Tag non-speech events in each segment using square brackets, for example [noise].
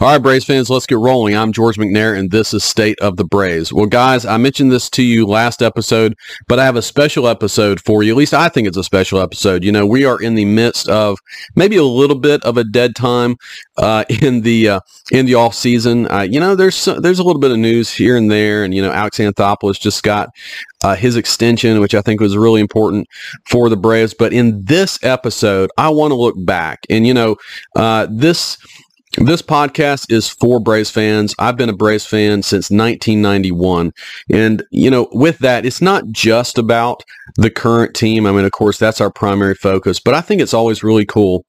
All right, Braves fans, let's get rolling. I'm George McNair, and this is State of the Braves. Well, guys, I mentioned this to you last episode, but I have a special episode for you. At least I think it's a special episode. You know, we are in the midst of maybe a little bit of a dead time uh, [laughs] in the uh, in the off season. Uh, you know, there's there's a little bit of news here and there, and you know, Alex Anthopoulos just got uh, his extension, which I think was really important for the Braves. But in this episode, I want to look back, and you know, uh, this this podcast is for Braves fans. I've been a Braves fan since 1991. And, you know, with that, it's not just about the current team. I mean, of course, that's our primary focus, but I think it's always really cool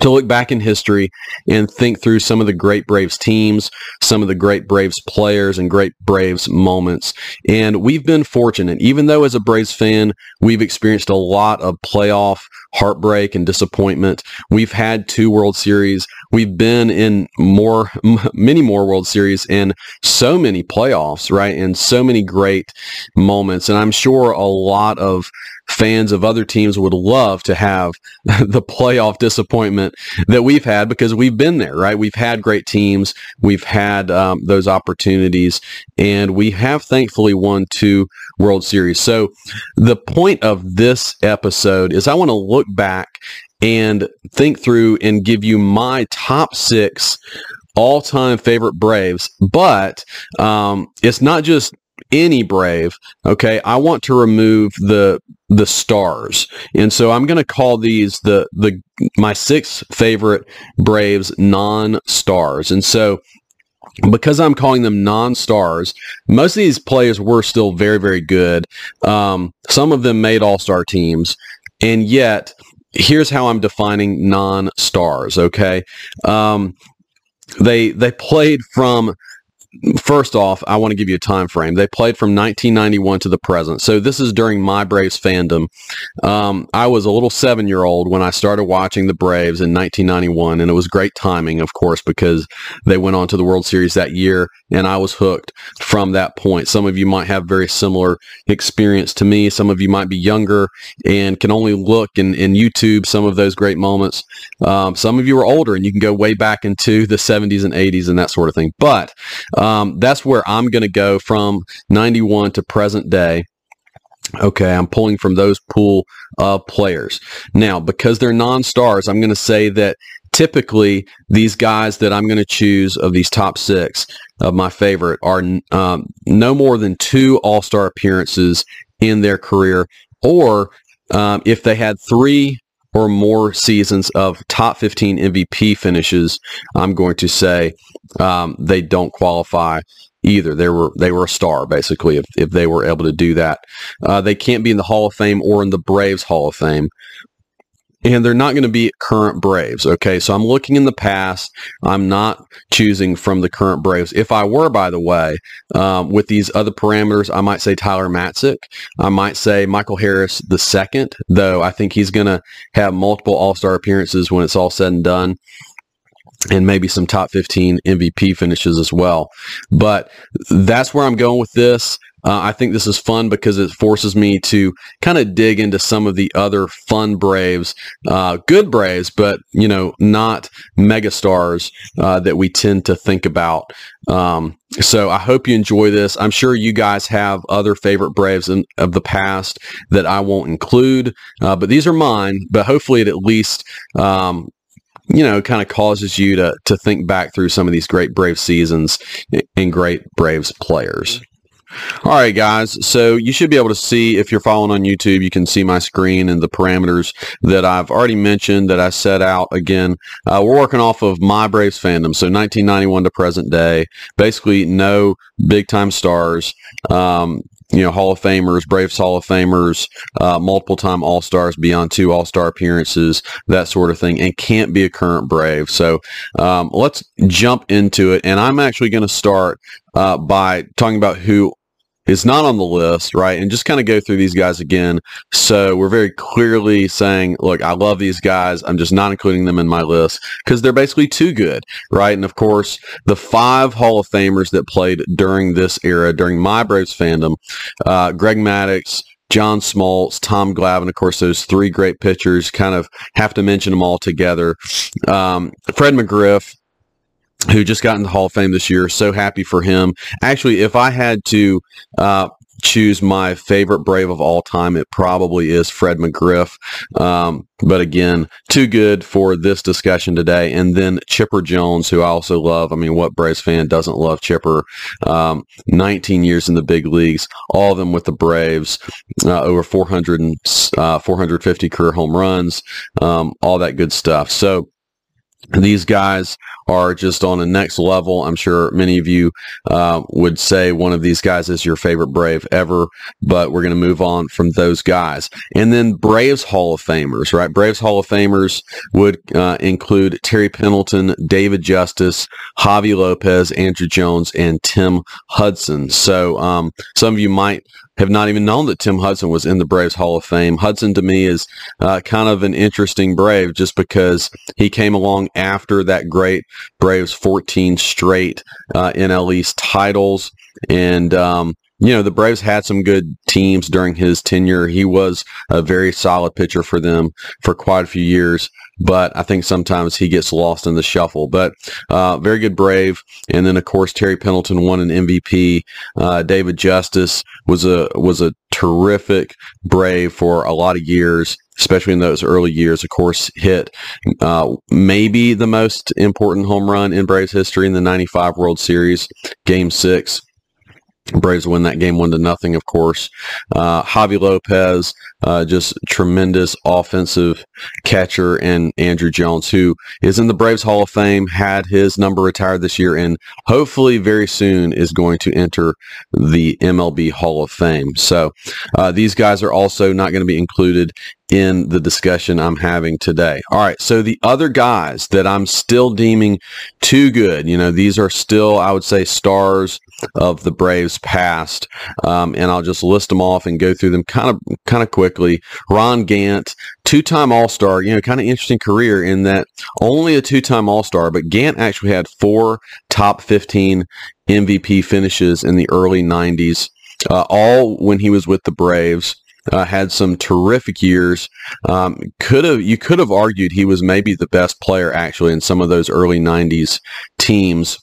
to look back in history and think through some of the great Braves teams, some of the great Braves players and great Braves moments. And we've been fortunate, even though as a Braves fan, we've experienced a lot of playoff heartbreak and disappointment. We've had two World Series. We've been in more, [laughs] many more World Series and so many playoffs, right? And so many great moments. And I'm sure a lot of fans of other teams would love to have [laughs] the playoff disappointment that we've had because we've been there, right? We've had great teams. We've had um, those opportunities and we have thankfully won two World Series. So the point of this episode is I want to look back and think through and give you my top six all-time favorite Braves, but um, it's not just any brave okay? I want to remove the the stars. And so i'm going to call these the the my six favorite braves non-stars. And so because i'm calling them non-stars most of these players were still very very good. Um, some of them made all-star teams and yet here's how i'm defining non-stars okay? Um, they they played from first off, I want to give you a time frame. They played from 1991 to the present. So this is during my Braves fandom. Um, I was a little seven-year-old when I started watching the Braves in 1991, and it was great timing, of course, because they went on to the World Series that year, and I was hooked from that point. Some of you might have very similar experience to me. Some of you might be younger and can only look in, in YouTube some of those great moments. Um, some of you are older, and you can go way back into the 70s and 80s and that sort of thing. But um, that's where I'm going to go from 91 to present day. Okay, I'm pulling from those pool of players. Now, because they're non-stars, I'm going to say that typically these guys that I'm going to choose of these top six of my favorite are um, no more than two All-Star appearances in their career, or um, if they had three or more seasons of top 15 MVP finishes, I'm going to say um, they don't qualify either. They were they were a star basically if, if they were able to do that. Uh, they can't be in the Hall of Fame or in the Braves Hall of Fame and they're not going to be current Braves. Okay, so I'm looking in the past. I'm not choosing from the current Braves. If I were, by the way, um, with these other parameters, I might say Tyler Matzek. I might say Michael Harris the second, though I think he's going to have multiple All Star appearances when it's all said and done and maybe some top 15 MVP finishes as well. But that's where I'm going with this. Uh, I think this is fun because it forces me to kind of dig into some of the other fun Braves, uh, good Braves, but you know, not megastars uh, that we tend to think about. Um, so I hope you enjoy this. I'm sure you guys have other favorite Braves in, of the past that I won't include, uh, but these are mine. But hopefully, it at least um, you know, kind of causes you to to think back through some of these great Brave seasons and great Braves players. All right, guys. So you should be able to see if you're following on YouTube, you can see my screen and the parameters that I've already mentioned that I set out. Again, uh, we're working off of my Braves fandom, so 1991 to present day. Basically, no big time stars. Um, you know, Hall of Famers, Braves Hall of Famers, uh, multiple time All Stars beyond two All Star appearances, that sort of thing, and can't be a current Brave. So um, let's jump into it. And I'm actually going to start uh, by talking about who is not on the list, right? And just kind of go through these guys again. So we're very clearly saying, look, I love these guys. I'm just not including them in my list because they're basically too good, right? And of course, the five Hall of Famers that played during this era, during my Braves fandom, uh, Greg Maddux, John Smoltz, Tom Glavine, of course, those three great pitchers, kind of have to mention them all together. Um, Fred McGriff, who just got in the Hall of Fame this year. So happy for him. Actually, if I had to uh, choose my favorite Brave of all time, it probably is Fred McGriff. Um, but again, too good for this discussion today. And then Chipper Jones, who I also love. I mean, what Braves fan doesn't love Chipper? Um, 19 years in the big leagues, all of them with the Braves, uh, over 400 and, uh, 450 career home runs, um, all that good stuff. So, these guys are just on a next level. I'm sure many of you uh, would say one of these guys is your favorite Brave ever, but we're going to move on from those guys. And then Braves Hall of Famers, right? Braves Hall of Famers would uh, include Terry Pendleton, David Justice, Javy Lopez, Andruw Jones, and Tim Hudson. So um, some of you might have not even known that Tim Hudson was in the Braves Hall of Fame. Hudson to me is uh, kind of an interesting Brave just because he came along after that great Braves 14 straight uh, NL East titles. And, um, you know, the Braves had some good teams during his tenure. He was a very solid pitcher for them for quite a few years but I think sometimes he gets lost in the shuffle. But uh, very good Brave, and then of course Terry Pendleton won an MVP. Uh, David Justice was a was a terrific Brave for a lot of years, especially in those early years. Of course, hit uh, maybe the most important home run in Braves history in the '95 World Series, Game Six. Braves win that game one to nothing, of course. Uh, Javy Lopez, uh, just tremendous offensive catcher, and Andruw Jones, who is in the Braves Hall of Fame, had his number retired this year, and hopefully very soon is going to enter the MLB Hall of Fame. So uh, these guys are also not going to be included in the discussion I'm having today. All right. So the other guys that I'm still deeming too good, you know, these are still, I would say, stars of the Braves past. Um, and I'll just list them off and go through them kind of, kind of quickly. Ron Gant, two-time All-Star, you know, kind of interesting career in that only a two-time All-Star, but Gant actually had four top 15 MVP finishes in the early 90s. Uh, all when he was with the Braves uh, had some terrific years. Um, could have you could have argued he was maybe the best player actually in some of those early '90s teams.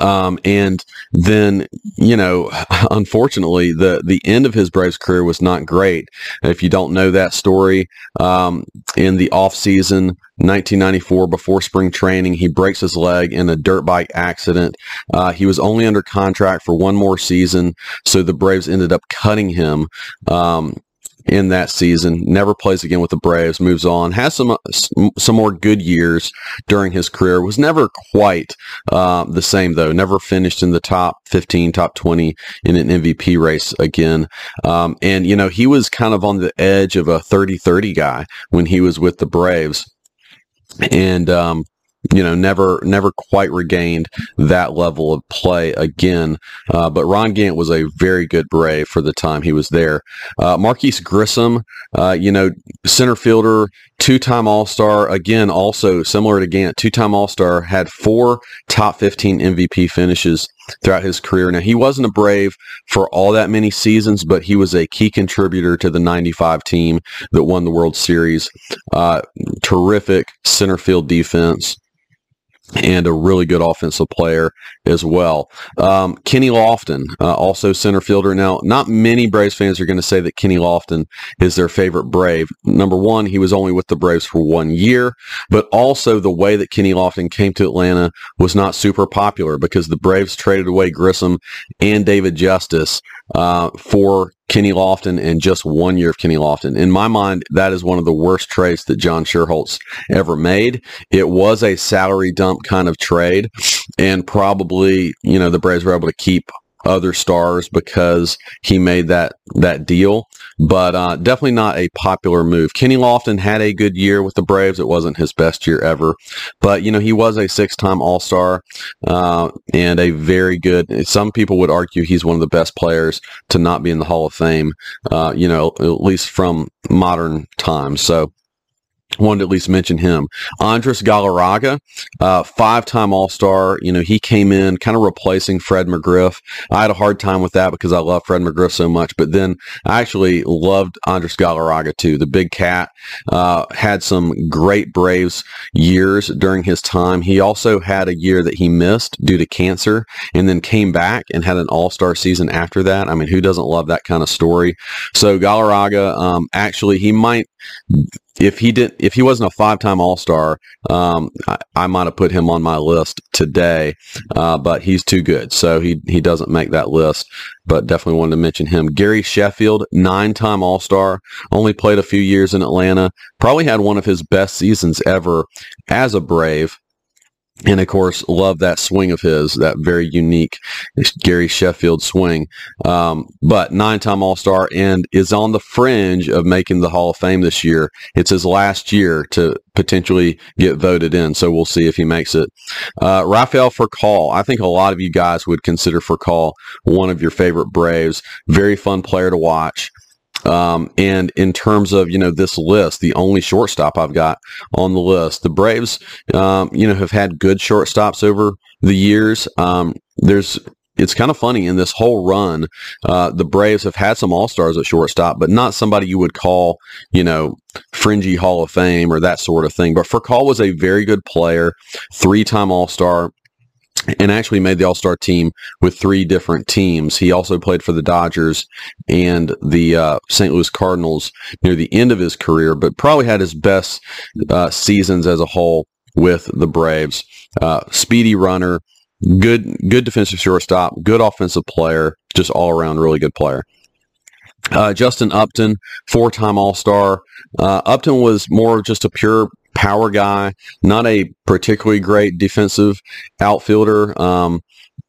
Um, and then, you know, [laughs] unfortunately, the the end of his Braves career was not great. If you don't know that story, um, in the off season, 1994, before spring training, he breaks his leg in a dirt bike accident. Uh, he was only under contract for one more season, so the Braves ended up cutting him. Um, in that season. Never plays again with the Braves. Moves on. Has some some more good years during his career. Was never quite uh, the same though. Never finished in the top 15, top 20 in an MVP race again. Um, and you know he was kind of on the edge of a 30-30 guy when he was with the Braves. And um, you know, never never quite regained that level of play again. Uh, but Ron Gant was a very good Brave for the time he was there. Uh, Marquis Grissom, uh, you know, center fielder, two-time All-Star. Again, also similar to Gant, two-time All-Star, had four top 15 MVP finishes throughout his career. Now, he wasn't a Brave for all that many seasons, but he was a key contributor to the 95 team that won the World Series. Uh, terrific center field defense and a really good offensive player as well. Um, Kenny Lofton, uh, also center fielder. Now, not many Braves fans are going to say that Kenny Lofton is their favorite Brave. Number one, he was only with the Braves for one year, but also the way that Kenny Lofton came to Atlanta was not super popular because the Braves traded away Grissom and David Justice uh, for Kenny Lofton and just one year of Kenny Lofton. In my mind, that is one of the worst trades that John Schuerholz ever made. It was a salary dump kind of trade, and probably, you know, the Braves were able to keep other stars because he made that that deal but uh, definitely not a popular move. Kenny Lofton had a good year with the Braves. It wasn't his best year ever, but you know he was a six-time All-Star uh, and a very good. Some people would argue he's one of the best players to not be in the Hall of Fame. Uh, you know, at least from modern times. So wanted to at least mention him. Andres Galarraga, uh, five-time All-Star. You know, he came in kind of replacing Fred McGriff. I had a hard time with that because I love Fred McGriff so much, but then I actually loved Andres Galarraga too. The big cat uh, had some great Braves years during his time. He also had a year that he missed due to cancer and then came back and had an All-Star season after that. I mean, who doesn't love that kind of story? So Galarraga, um, actually, he might if he didn't, if he wasn't a five-time All-Star, um, I, I might have put him on my list today. Uh, but he's too good, so he he doesn't make that list. But definitely wanted to mention him. Gary Sheffield, nine-time All-Star, only played a few years in Atlanta. Probably had one of his best seasons ever as a Brave and of course, love that swing of his, that very unique Gary Sheffield swing. Um, but nine-time All-Star and is on the fringe of making the Hall of Fame this year. It's his last year to potentially get voted in, so we'll see if he makes it. Uh, Rafael Furcal, I think a lot of you guys would consider Furcal one of your favorite Braves. Very fun player to watch. Um, and in terms of, you know, this list, the only shortstop I've got on the list, the Braves, um, you know, have had good shortstops over the years. Um, there's, it's kind of funny in this whole run, uh, the Braves have had some all-stars at shortstop, but not somebody you would call, you know, fringy Hall of Fame or that sort of thing. But Furcal was a very good player, three-time all-star, and actually made the All-Star team with three different teams. He also played for the Dodgers and the uh, St. Louis Cardinals near the end of his career, but probably had his best uh, seasons as a whole with the Braves. Uh, speedy runner, good good defensive shortstop, good offensive player, just all around really good player. Uh, Justin Upton, four-time All-Star. Uh, Upton was more just a pure power guy, not a particularly great defensive outfielder. Um,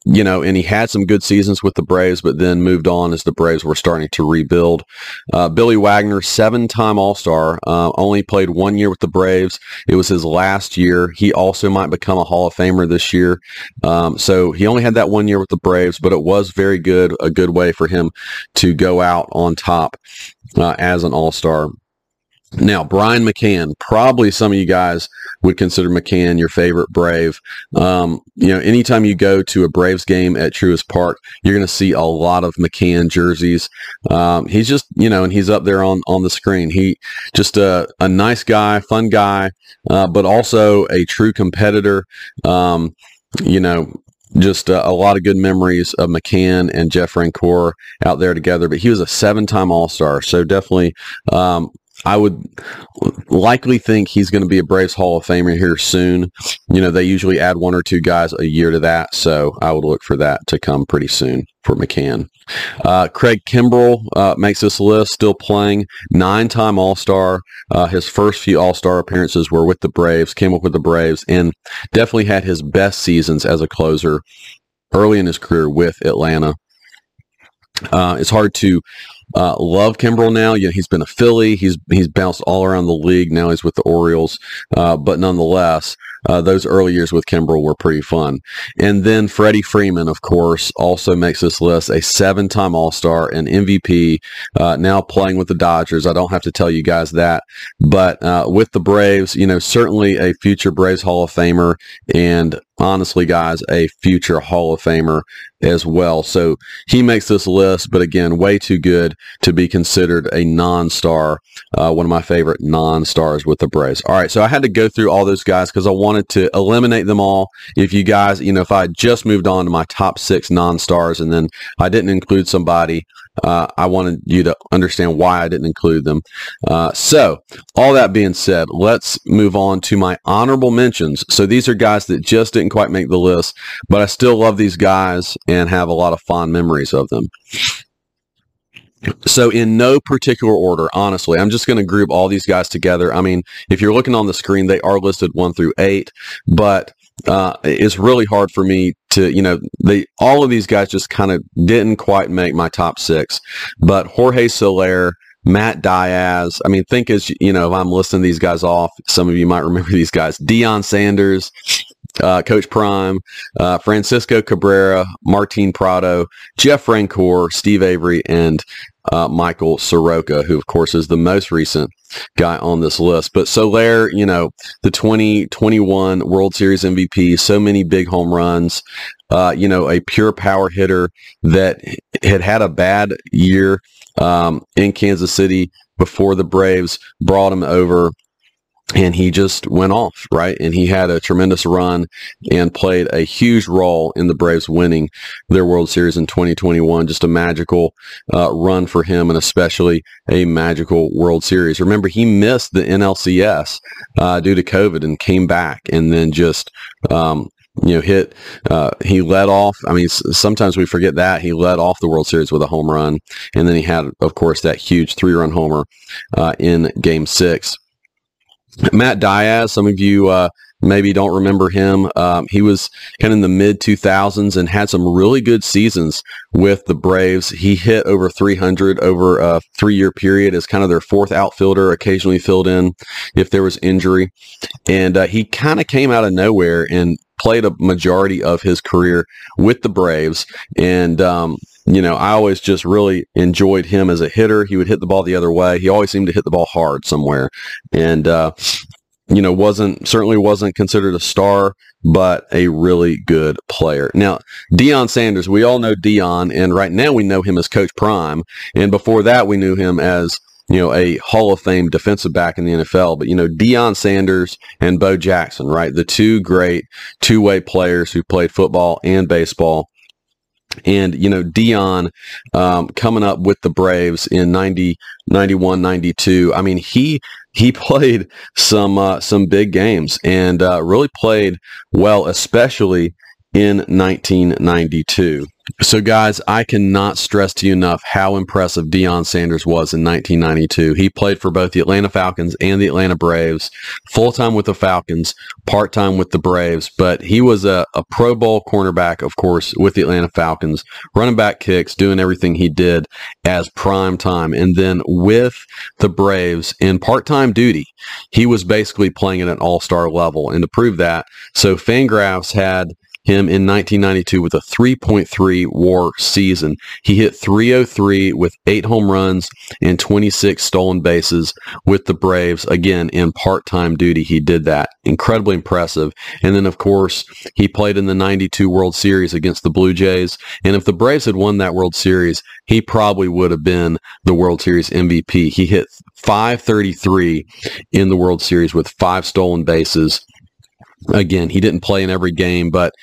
you know, and he had some good seasons with the Braves, but then moved on as the Braves were starting to rebuild. Uh, Billy Wagner, seven-time All-Star, uh, only played one year with the Braves. It was his last year. He also might become a Hall of Famer this year. Um, so he only had that one year with the Braves, but it was very good, a good way for him to go out on top uh, as an All-Star. Now, Brian McCann, probably some of you guys would consider McCann your favorite Brave. Um, you know, anytime you go to a Braves game at Truist Park, you're going to see a lot of McCann jerseys. Um, he's just, you know, and he's up there on, on the screen. He just a, a nice guy, fun guy, uh, but also a true competitor. Um, you know, just uh, a lot of good memories of McCann and Jeff Francoeur out there together. But he was a seven-time All-Star, so definitely um, I would likely think he's going to be a Braves Hall of Famer here soon. You know, they usually add one or two guys a year to that, so I would look for that to come pretty soon for McCann. Uh, Craig Kimbrel uh, makes this list, still playing, nine-time All-Star. Uh, his first few All-Star appearances were with the Braves, came up with the Braves, and definitely had his best seasons as a closer early in his career with Atlanta. Uh, it's hard to uh, love Kimbrel now. Know, he's been a Philly. He's he's bounced all around the league. Now he's with the Orioles. Uh, but nonetheless, uh, those early years with Kimbrel were pretty fun. And then Freddie Freeman, of course, also makes this list a seven-time All-Star and MVP. Uh, now playing with the Dodgers. I don't have to tell you guys that. But uh, with the Braves, you know, certainly a future Braves Hall of Famer and honestly, guys, a future Hall of Famer as well. So he makes this list, but again, way too good to be considered a non-star. Uh, one of my favorite non-stars with the Braves. All right, so I had to go through all those guys because I wanted to eliminate them all. If you guys, you know, if I just moved on to my top six non-stars and then I didn't include somebody, uh, I wanted you to understand why I didn't include them. Uh, so, all that being said, let's move on to my honorable mentions. So, these are guys that just didn't quite make the list, but I still love these guys and have a lot of fond memories of them. So in no particular order, honestly, I'm just going to group all these guys together. I mean, if you're looking on the screen, they are listed one through eight, but uh, it's really hard for me to, you know, they all of these guys just kind of didn't quite make my top six. But Jorge Soler, Matt Diaz, I mean, think as you know, if I'm listing these guys off, some of you might remember [laughs] these guys: Deion Sanders, uh, Coach Prime, uh, Francisco Cabrera, Martin Prado, Jeff Francoeur, Steve Avery, and uh, Michael Soroka, who of course is the most recent guy on this list. But Soler, you know, the 2021 World Series MVP, so many big home runs, uh, you know, a pure power hitter that had had a bad year um, in Kansas City before the Braves brought him over and he just went off, right? And he had a tremendous run and played a huge role in the Braves winning their World Series in 2021. Just a magical uh, run for him and especially a magical World Series. Remember, he missed the NLCS uh, due to COVID and came back and then just um, you know, hit. Uh, he led off. I mean, sometimes we forget that he led off the World Series with a home run, and then he had, of course, that huge three-run homer uh, in Game Six. Matt Diaz, some of you uh, maybe don't remember him. Um, he was kind of in the mid 2000s and had some really good seasons with the Braves. He hit over 300 over a three year period as kind of their fourth outfielder, occasionally filled in if there was injury. And uh, he kind of came out of nowhere and played a majority of his career with the Braves. And um, you know, I always just really enjoyed him as a hitter. He would hit the ball the other way. He always seemed to hit the ball hard somewhere. And, uh, you know, wasn't, certainly wasn't considered a star, but a really good player. Now, Deion Sanders, we all know Deion, and right now we know him as Coach Prime. And before that, we knew him as, you know, a Hall of Fame defensive back in the NFL. But, you know, Deion Sanders and Bo Jackson, right? The two great two way players who played football and baseball and you know Deion um, coming up with the Braves in 90 91 92 I mean he he [laughs] played some uh, some big games and uh, really played well especially in 1992 so, guys, I cannot stress to you enough how impressive Deion Sanders was in 1992. He played for both the Atlanta Falcons and the Atlanta Braves, full time with the Falcons, part time with the Braves. But he was a, a Pro Bowl cornerback, of course, with the Atlanta Falcons, running back kicks, doing everything he did as prime time. And then with the Braves in part time duty, he was basically playing at an all star level. And to prove that, so Fangraphs had him in 1992 with a 3.3 war season. He hit 303 with eight home runs and 26 stolen bases with the Braves. Again, in part-time duty, he did that. Incredibly impressive. And then, of course, he played in the 92 World Series against the Blue Jays. And if the Braves had won that World Series, he probably would have been the World Series MVP. He hit 533 in the World Series with five stolen bases Again, he didn't play in every game, but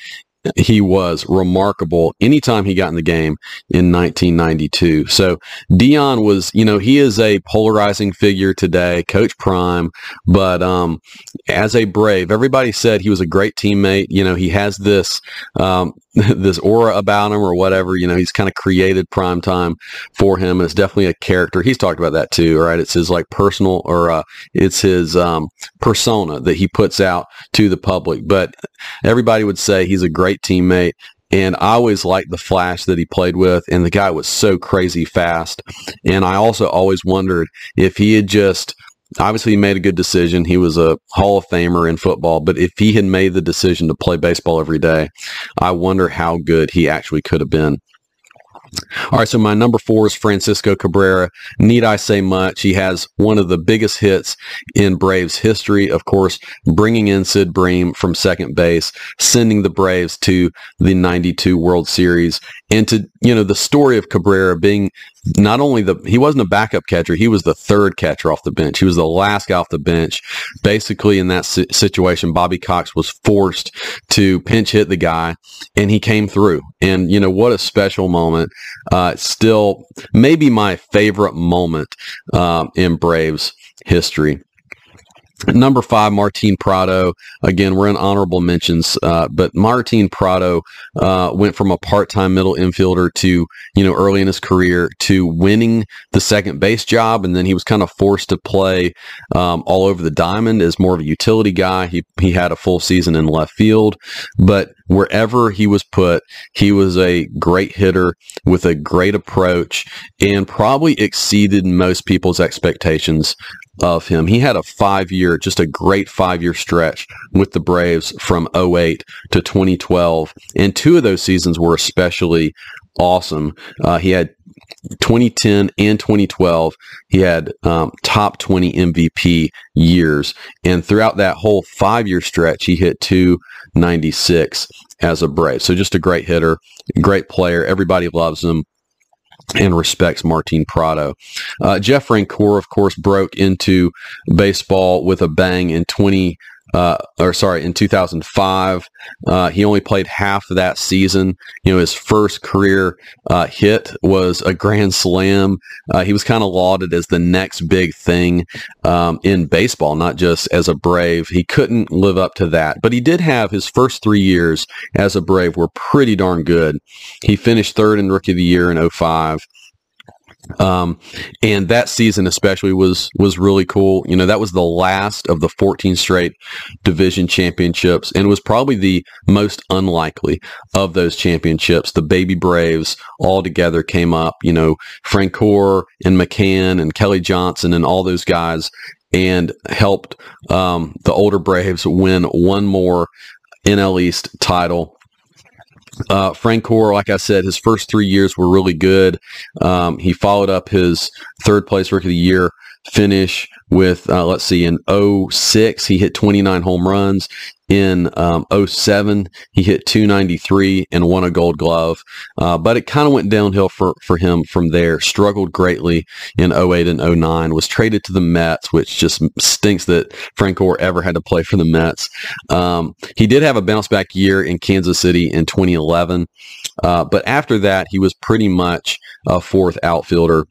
he was remarkable anytime he got in the game in 1992. So Deion was, you know, he is a polarizing figure today, Coach Prime, but um, as a Brave, everybody said he was a great teammate. You know, he has this um, [laughs] this aura about him or whatever. You know, he's kind of created prime time for him, it's definitely a character. He's talked about that too, right? It's his like personal or uh, it's his um, persona that he puts out to the public. But everybody would say he's a great teammate. And I always liked the flash that he played with, and the guy was so crazy fast. And I also always wondered if he had just obviously he made a good decision. He was a Hall of Famer in football, but if he had made the decision to play baseball every day, I wonder how good he actually could have been. All right, so my number four is Francisco Cabrera. Need I say much? He has one of the biggest hits in Braves history, of course, bringing in Sid Bream from second base, sending the Braves to the 92 World Series. And to, you know, the story of Cabrera being not only the, he wasn't a backup catcher, he was the third catcher off the bench. He was the last guy off the bench. Basically, in that situation, Bobby Cox was forced to pinch hit the guy, and he came through. And, you know, what a special moment. Uh, still, maybe my favorite moment uh, in Braves history. Number five, Martin Prado. Again, we're in honorable mentions, uh, but Martin Prado uh, went from a part-time middle infielder to, you know, early in his career to winning the second base job, and then he was kind of forced to play um, all over the diamond as more of a utility guy. He he had a full season in left field, but wherever he was put, he was a great hitter with a great approach and probably exceeded most people's expectations of him. He had a five year, just a great five year stretch with the Braves from 08 to 2012. And two of those seasons were especially awesome. Uh, he had 2010 and 2012, he had um, top 20 MVP years. And throughout that whole five year stretch, he hit 296 as a Brave. So just a great hitter, great player. Everybody loves him and respects Martin Prado. Uh, Jeff Francoeur, of course, broke into baseball with a bang in 20 uh, or sorry, in 2005. Uh, he only played half of that season. You know, his first career uh, hit was a grand slam. Uh, he was kind of lauded as the next big thing um, in baseball, not just as a Brave. He couldn't live up to that, but he did have his first three years as a Brave were pretty darn good. He finished third in Rookie of the Year in 05. Um, and that season especially was was really cool. You know, that was the last of the 14 straight division championships, and it was probably the most unlikely of those championships. The Baby Braves all together came up. You know, Francoeur and McCann and Kelly Johnson and all those guys, and helped um, the older Braves win one more NL East title uh, Francoeur, like I said, his first three years were really good. Um, he followed up his third place rookie of the year finish with, uh, let's see, in 06, he hit 29 home runs. In um, 07, he hit 293 and won a gold glove. Uh, but it kind of went downhill for, for him from there. Struggled greatly in 08 and 09. Was traded to the Mets, which just stinks that Frank Francoeur ever had to play for the Mets. Um, he did have a bounce back year in Kansas City in 2011. Uh, but after that, he was pretty much a fourth outfielder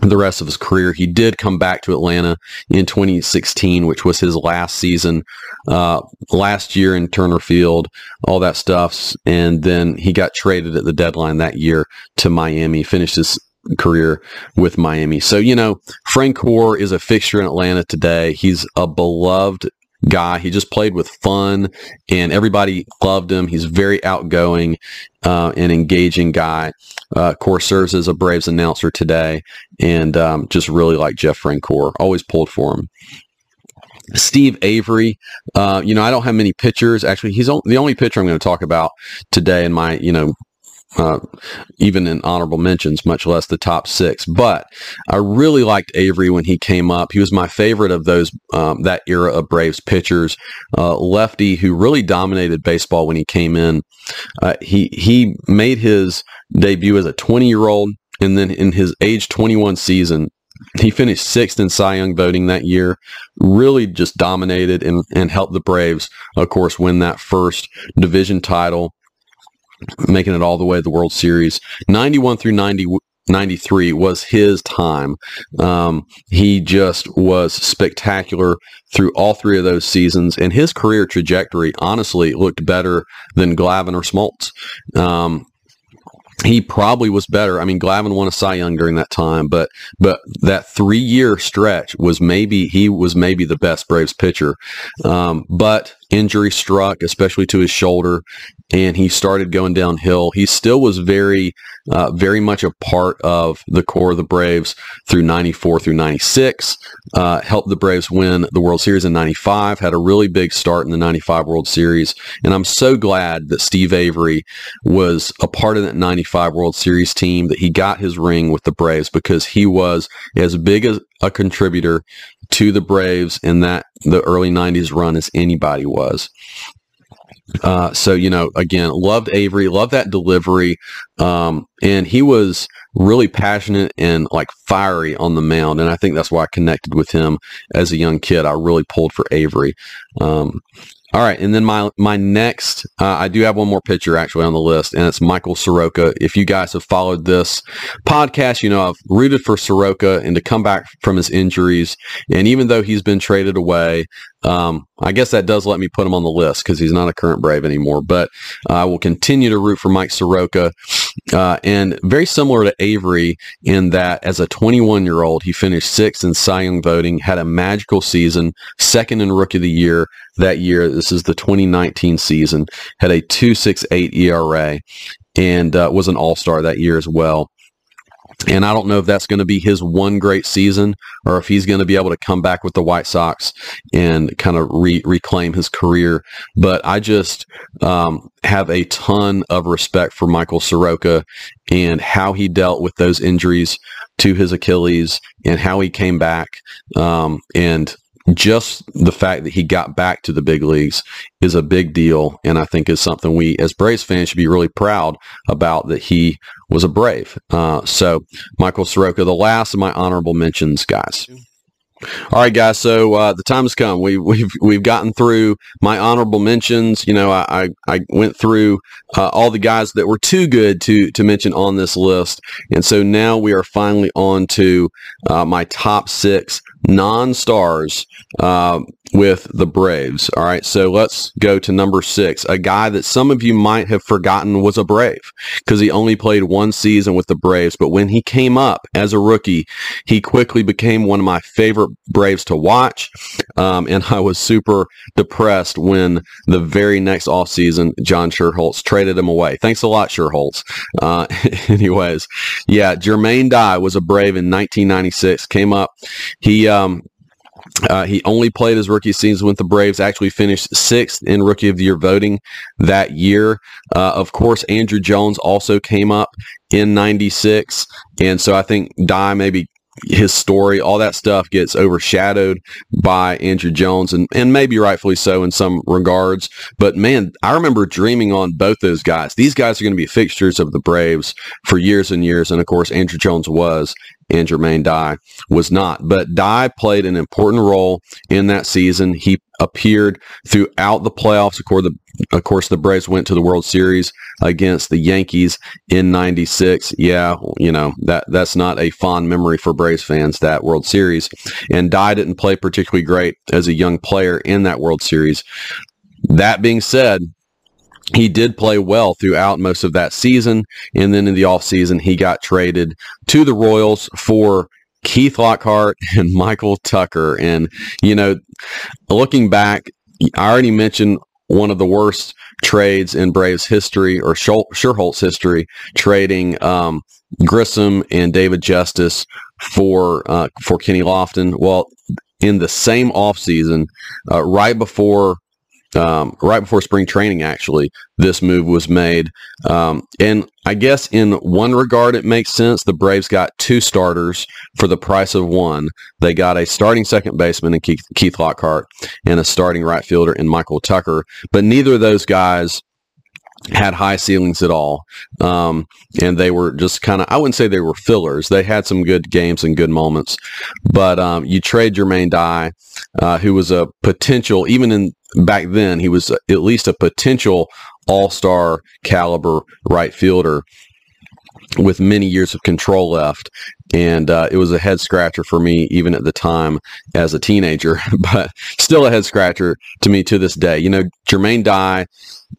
the rest of his career. He did come back to Atlanta in 2016, which was his last season, uh, last year in Turner Field, all that stuff. And then he got traded at the deadline that year to Miami, finished his career with Miami. So, you know, Francoeur is a fixture in Atlanta today. He's a beloved guy. He just played with fun and everybody loved him. He's very outgoing uh, and engaging guy. Uh, of course, serves as a Braves announcer today and um, just really like Jeff Francoeur. Always pulled for him. Steve Avery, uh, you know, I don't have many pitchers. Actually, he's the only pitcher I'm going to talk about today in my, you know, uh, even in honorable mentions, much less the top six. But I really liked Avery when he came up. He was my favorite of those um, that era of Braves pitchers, uh, lefty who really dominated baseball when he came in. Uh, he he made his debut as a 20 year old, and then in his age 21 season. He finished sixth in Cy Young voting that year, really just dominated and, and helped the Braves, of course, win that first division title making it all the way to the World Series. 91 through 90, 93 was his time. Um, he just was spectacular through all three of those seasons, and his career trajectory honestly looked better than Glavine or Smoltz. Um, he probably was better. I mean, Glavine won a Cy Young during that time, but but that three year stretch was maybe he was maybe the best Braves pitcher. Um, but injury struck, especially to his shoulder, and he started going downhill. He still was very, uh, very much a part of the core of the Braves through 94 through 96, uh, helped the Braves win the World Series in 95, had a really big start in the 95 World Series. And I'm so glad that Steve Avery was a part of that 95 World Series team, that he got his ring with the Braves because he was as big as a contributor to the Braves in that the early 90s run as anybody was. Uh, so you know, again, loved Avery, loved that delivery, um, and he was really passionate and like fiery on the mound, and I think that's why I connected with him as a young kid. I really pulled for Avery. Um, all right, and then my my next, uh, I do have one more pitcher actually on the list, and it's Michael Soroka. If you guys have followed this podcast, you know I've rooted for Soroka and to come back from his injuries, and even though he's been traded away, um, I guess that does let me put him on the list because he's not a current Brave anymore. But uh, I will continue to root for Mike Soroka. Uh, and very similar to Avery in that as a 21 year old, he finished sixth in Cy Young voting, had a magical season, second in Rookie of the Year that year. This is the 2019 season, had a 2.68 ERA, and uh, was an All Star that year as well. And I don't know if that's going to be his one great season or if he's going to be able to come back with the White Sox and kind of re- reclaim his career. But I just um, have a ton of respect for Michael Soroka and how he dealt with those injuries to his Achilles and how he came back. Um, and just the fact that he got back to the big leagues is a big deal. And I think is something we as Braves fans should be really proud about that he was a Brave. Uh, so Michael Soroka, the last of my honorable mentions, guys. All right, guys. So uh, the time has come. We, we've we've gotten through my honorable mentions. You know, I I, I went through uh, all the guys that were too good to to mention on this list, and so now we are finally on to uh, my top six non-stars uh, with the Braves. All right, so let's go to number six, a guy that some of you might have forgotten was a Brave because he only played one season with the Braves. But when he came up as a rookie, he quickly became one of my favorite Braves to watch. Um, and I was super depressed when the very next offseason, John Schuerholz traded him away. Thanks a lot, Schuerholz. Uh, [laughs] anyways, yeah, Jermaine Dye was a Brave in 1996, came up. He, um, uh, he only played his rookie season with the Braves, actually finished sixth in Rookie of the Year voting that year. Uh, of course, Andruw Jones also came up in 96. And so I think Dye maybe his story, all that stuff gets overshadowed by Andruw Jones and, and maybe rightfully so in some regards. But man, I remember dreaming on both those guys. These guys are going to be fixtures of the Braves for years and years. And of course, Andruw Jones was and Jermaine Dye was not. But Dye played an important role in that season. He appeared throughout the playoffs. Of course, the, of course, the Braves went to the World Series against the Yankees in 96. Yeah, you know, that that's not a fond memory for Braves fans, that World Series. And Dye didn't play particularly great as a young player in that World Series. That being said, he did play well throughout most of that season. And then in the offseason, he got traded to the Royals for Keith Lockhart [laughs] and Michael Tucker. And, you know, looking back, I already mentioned one of the worst trades in Braves history or Schuerholz history, trading um, Grissom and David Justice for uh, for Kenny Lofton. Well, in the same offseason, uh, right before um, right before spring training, actually, this move was made. Um, and I guess in one regard, it makes sense. The Braves got two starters for the price of one. They got a starting second baseman in Keith, Keith Lockhart and a starting right fielder in Michael Tucker. But neither of those guys had high ceilings at all. Um, and they were just kind of, I wouldn't say they were fillers. They had some good games and good moments. But um, you trade Jermaine Dye, uh, who was a potential, even in back then, he was at least a potential all-star caliber right fielder with many years of control left. And uh, it was a head scratcher for me, even at the time as a teenager, [laughs] but still a head scratcher to me to this day. You know, Jermaine Dye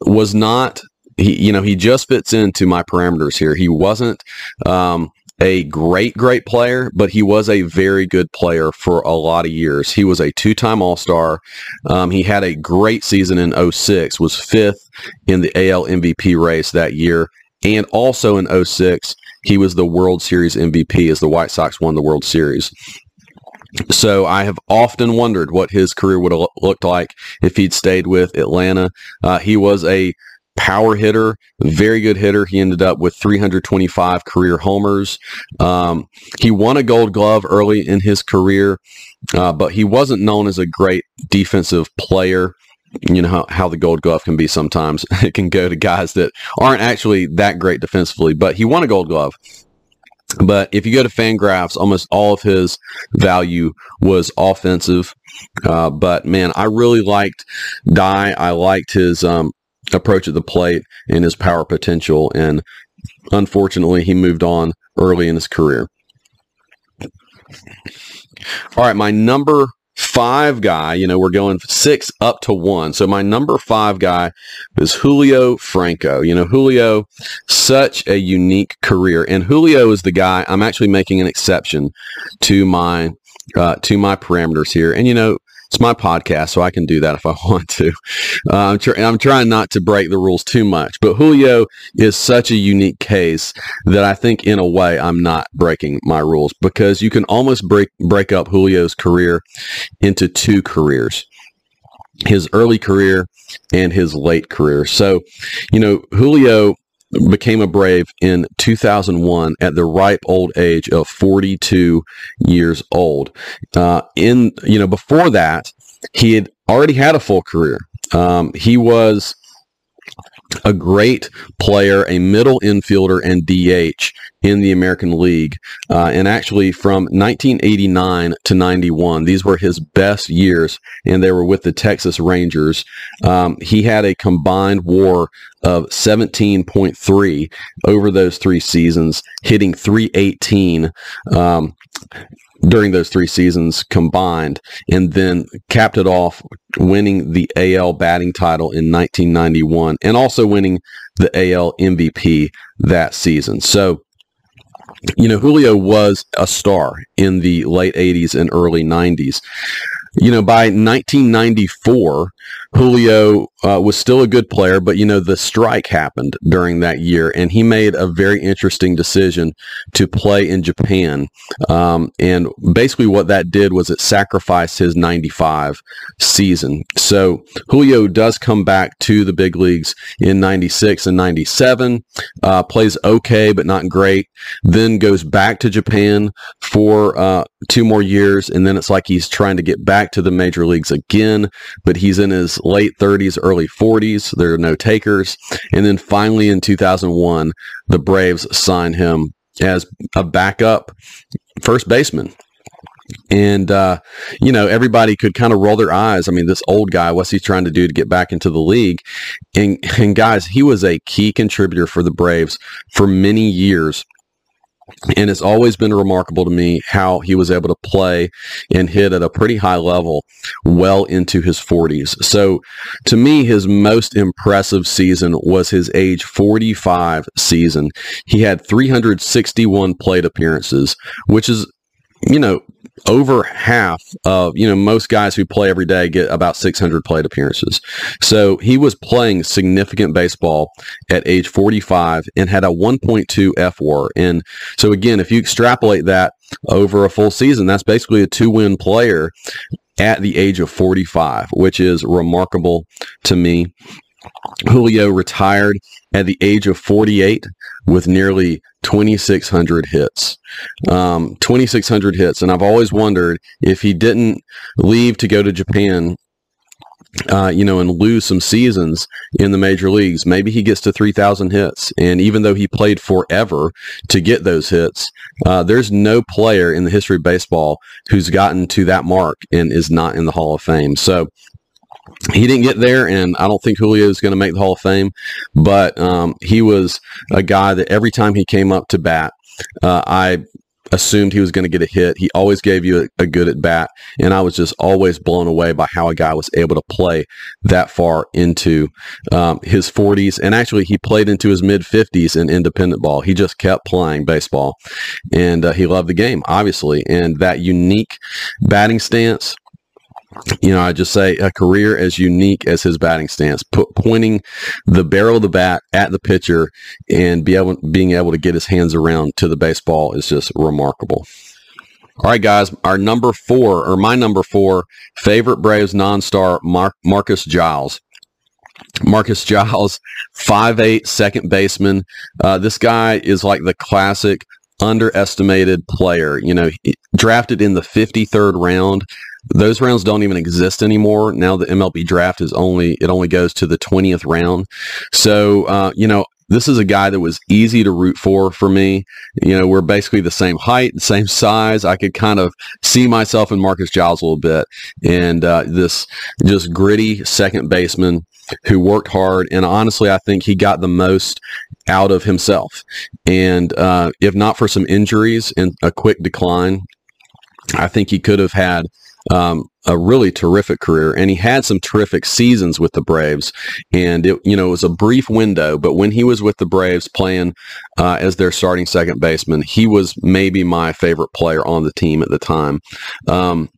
was not he, you know, he just fits into my parameters here. He wasn't um, a great, great player, but he was a very good player for a lot of years. He was a two-time All-Star. Um, he had a great season in 06, was fifth in the AL MVP race that year. And also in 06, he was the World Series MVP as the White Sox won the World Series. So I have often wondered what his career would have looked like if he'd stayed with Atlanta. Uh, he was a power hitter, very good hitter. He ended up with 325 career homers. Um, he won a gold glove early in his career, uh, but he wasn't known as a great defensive player. You know how, how the gold glove can be sometimes. [laughs] It can go to guys that aren't actually that great defensively, but he won a gold glove. But if you go to Fangraphs, almost all of his value was offensive. Uh, but man, I really liked Dye. I liked his um, approach at the plate and his power potential. And unfortunately, he moved on early in his career. All right, my number five guy, you know, we're going six up to one. So my number five guy is Julio Franco. You know, Julio, such a unique career. And Julio is the guy, I'm actually making an exception to my, uh, to my parameters here. And, you know, It's my podcast, so I can do that if I [laughs] want to. Uh, I'm, tr- I'm trying not to break the rules too much, but Julio is such a unique case that I think, in a way, I'm not breaking my rules because you can almost break break up Julio's career into two careers his early career and his late career. So, you know, Julio became a Brave in 2001 at the ripe old age of 42 years old. Uh, in you know before that, he had already had a full career. Um, he was a great player, a middle infielder and DH in the American League. Uh, and actually, from 1989 to 91, these were his best years, and they were with the Texas Rangers. Um, he had a combined WAR of 17.3 over those three seasons, hitting 318. Um, during those three seasons combined, and then capped it off winning the AL batting title in 1991 and also winning the AL MVP that season. So, you know, Julio was a star in the late 80s and early 90s. You know, by 1994, Julio uh, was still a good player, but you know the strike happened during that year, and he made a very interesting decision to play in Japan. Um, and basically, what that did was it sacrificed his '95 season. So Julio does come back to the big leagues in '96 and '97. Uh, plays okay, but not great. Then goes back to Japan for uh, two more years, and then it's like he's trying to get back to the major leagues again, but he's in his late 30s, early 40s. There are no takers. And then finally in 2001, the Braves signed him as a backup first baseman. And, uh, you know, everybody could kind of roll their eyes. I mean, this old guy, what's he trying to do to get back into the league? And, and guys, he was a key contributor for the Braves for many years and it's always been remarkable to me how he was able to play and hit at a pretty high level well into his 40s. So to me, his most impressive season was his age 45 season. He had 361 plate appearances, which is you know, over half of, you know, most guys who play every day get about 600 plate appearances. So he was playing significant baseball at age 45 and had a 1.2 FWAR. And so again, if you extrapolate that over a full season, that's basically a two win player at the age of 45, which is remarkable to me. Julio retired at the age of 48 with nearly 2,600 hits. Um, 2,600 hits. And I've always wondered if he didn't leave to go to Japan, uh, you know, and lose some seasons in the major leagues, maybe he gets to 3,000 hits. And even though he played forever to get those hits, uh, there's no player in the history of baseball who's gotten to that mark and is not in the Hall of Fame. So he didn't get there, and I don't think Julio is going to make the Hall of Fame. But um, he was a guy that every time he came up to bat, uh, I assumed he was going to get a hit. He always gave you a, a, good at bat, and I was just always blown away by how a guy was able to play that far into um, his 40s. And actually, he played into his mid 50s in independent ball. He just kept playing baseball, and uh, he loved the game, obviously. And that unique batting stance you know, I just say a career as unique as his batting stance, pointing the barrel of the bat at the pitcher and be able, being able to get his hands around to the baseball is just remarkable. All right, guys, our number four, or my number four, favorite Braves non-star, Mar- Marcus Giles. Marcus Giles, five eight, second baseman. Uh, this guy is like the classic underestimated player. You know, drafted in the 53rd round those rounds don't even exist anymore. Now the MLB draft is only it only goes to the 20th round. So uh, you know, this is a guy that was easy to root for for me. You know, we're basically the same height, same size. I could kind of see myself in Marcus Giles a little bit, and uh, this just gritty second baseman who worked hard. And honestly, I think he got the most out of himself. And uh, if not for some injuries and a quick decline, I think he could have had um, a really terrific career, and he had some terrific seasons with the Braves. And it, you know, it was a brief window, but when he was with the Braves playing uh, as their starting second baseman, he was maybe my favorite player on the team at the time. Um,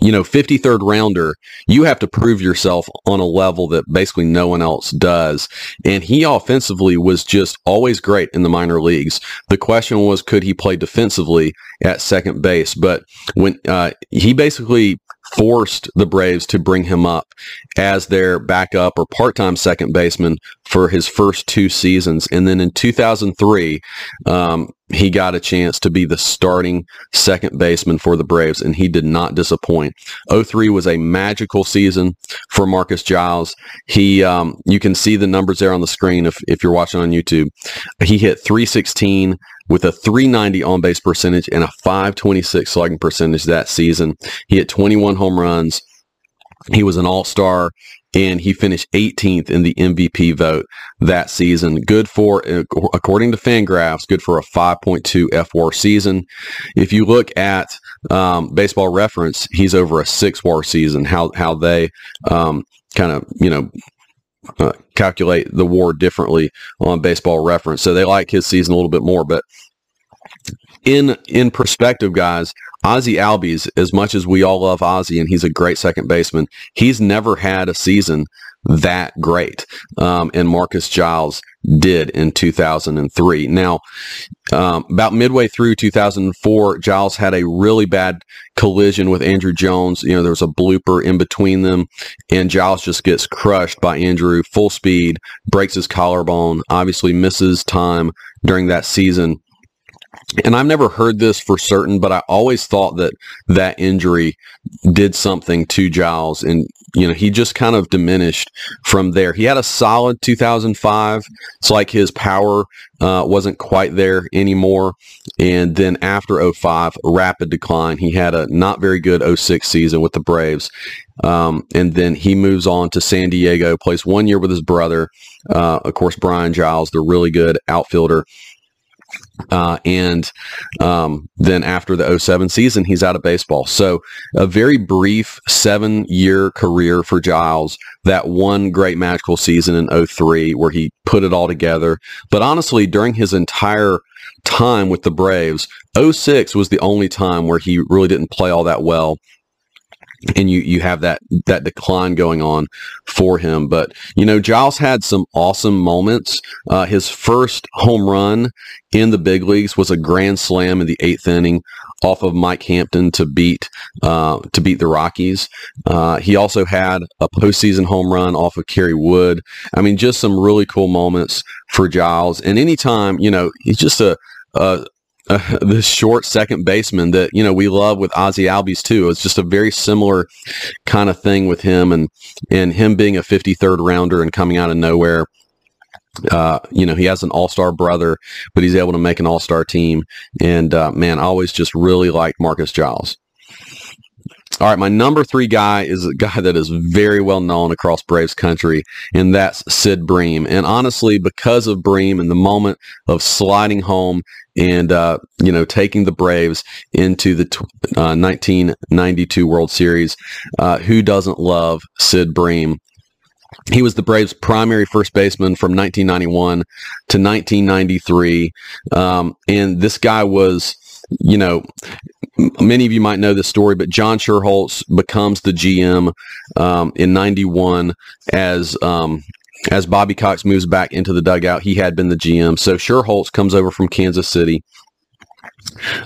you know, 53rd rounder, you have to prove yourself on a level that basically no one else does. And he offensively was just always great in the minor leagues. The question was, could he play defensively at second base? But when uh, he basically forced the Braves to bring him up as their backup or part-time second baseman for his first two seasons. And then in 2003, um, he got a chance to be the starting second baseman for the Braves, and he did not disappoint. 03 was a magical season for Marcus Giles. He, um, you can see the numbers there on the screen if, if you're watching on YouTube. He hit 316 with a 390 on base percentage and a 526 slugging percentage that season. He hit 21 home runs. He was an all-star and he finished 18th in the MVP vote that season. Good for, according to Fangraphs, good for a 5.2 FWAR season. If you look at um, Baseball Reference, he's over a six WAR season. How how they um, kind of you know uh, calculate the WAR differently on Baseball Reference, so they like his season a little bit more, but. In in perspective, guys, Ozzie Albies, as much as we all love Ozzie and he's a great second baseman, he's never had a season that great. Um, and Marcus Giles did in 2003. Now, um, about midway through 2004, Giles had a really bad collision with Andruw Jones. You know, there was a blooper in between them, and Giles just gets crushed by Andruw full speed, breaks his collarbone, obviously misses time during that season and I've never heard this for certain, but I always thought that that injury did something to Giles, and you know he just kind of diminished from there. He had a solid 2005. It's like his power uh, wasn't quite there anymore, and then after 05, rapid decline. He had a not very good 06 season with the Braves, um, and then he moves on to San Diego, plays one year with his brother. Uh, of course, Brian Giles, the really good outfielder uh, and um, then after the 07 season, he's out of baseball. So a very brief seven year career for Giles. That one great magical season in 03 where he put it all together. But honestly, during his entire time with the Braves, 06 was the only time where he really didn't play all that well and you you have that that decline going on for him. But you know, Giles had some awesome moments. Uh, his first home run in the big leagues was a grand slam in the eighth inning off of Mike Hampton to beat uh, to beat the Rockies. Uh, he also had a postseason home run off of Kerry Wood. I mean, just some really cool moments for Giles. And anytime, you know, he's just a, a [laughs] uh, this short second baseman that you know we love with Ozzie Albies too. It's just a very similar kind of thing with him, and and him being a 53rd rounder and coming out of nowhere. Uh, you know, he has an all-star brother, but he's able to make an all-star team. And uh, man, I always just really liked Marcus Giles. All right, my number three guy is a guy that is very well known across Braves country, and that's Sid Bream. And honestly, because of Bream and the moment of sliding home and uh, you know taking the Braves into the uh, 1992 World Series, uh, who doesn't love Sid Bream? He was the Braves' primary first baseman from 1991 to 1993, um, and this guy was you know, many of you might know this story, but John Schuerholz becomes the GM um, in '91 as um, as Bobby Cox moves back into the dugout. He had been the GM, so Schuerholz comes over from Kansas City.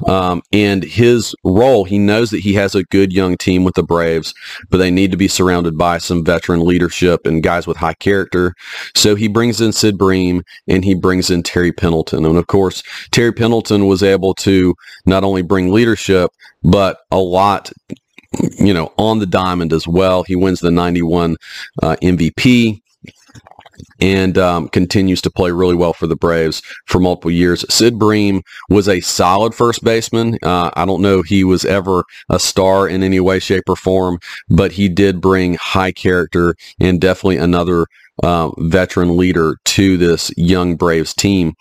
Um, and his role, he knows that he has a good young team with the Braves, but they need to be surrounded by some veteran leadership and guys with high character. So he brings in Sid Bream and he brings in Terry Pendleton. And of course, Terry Pendleton was able to not only bring leadership, but a lot you know, on the diamond as well. He wins the 91 uh, MVP and um, continues to play really well for the Braves for multiple years. Sid Bream was a solid first baseman. Uh, I don't know he was ever a star in any way, shape, or form, but he did bring high character and definitely another uh, veteran leader to this young Braves team.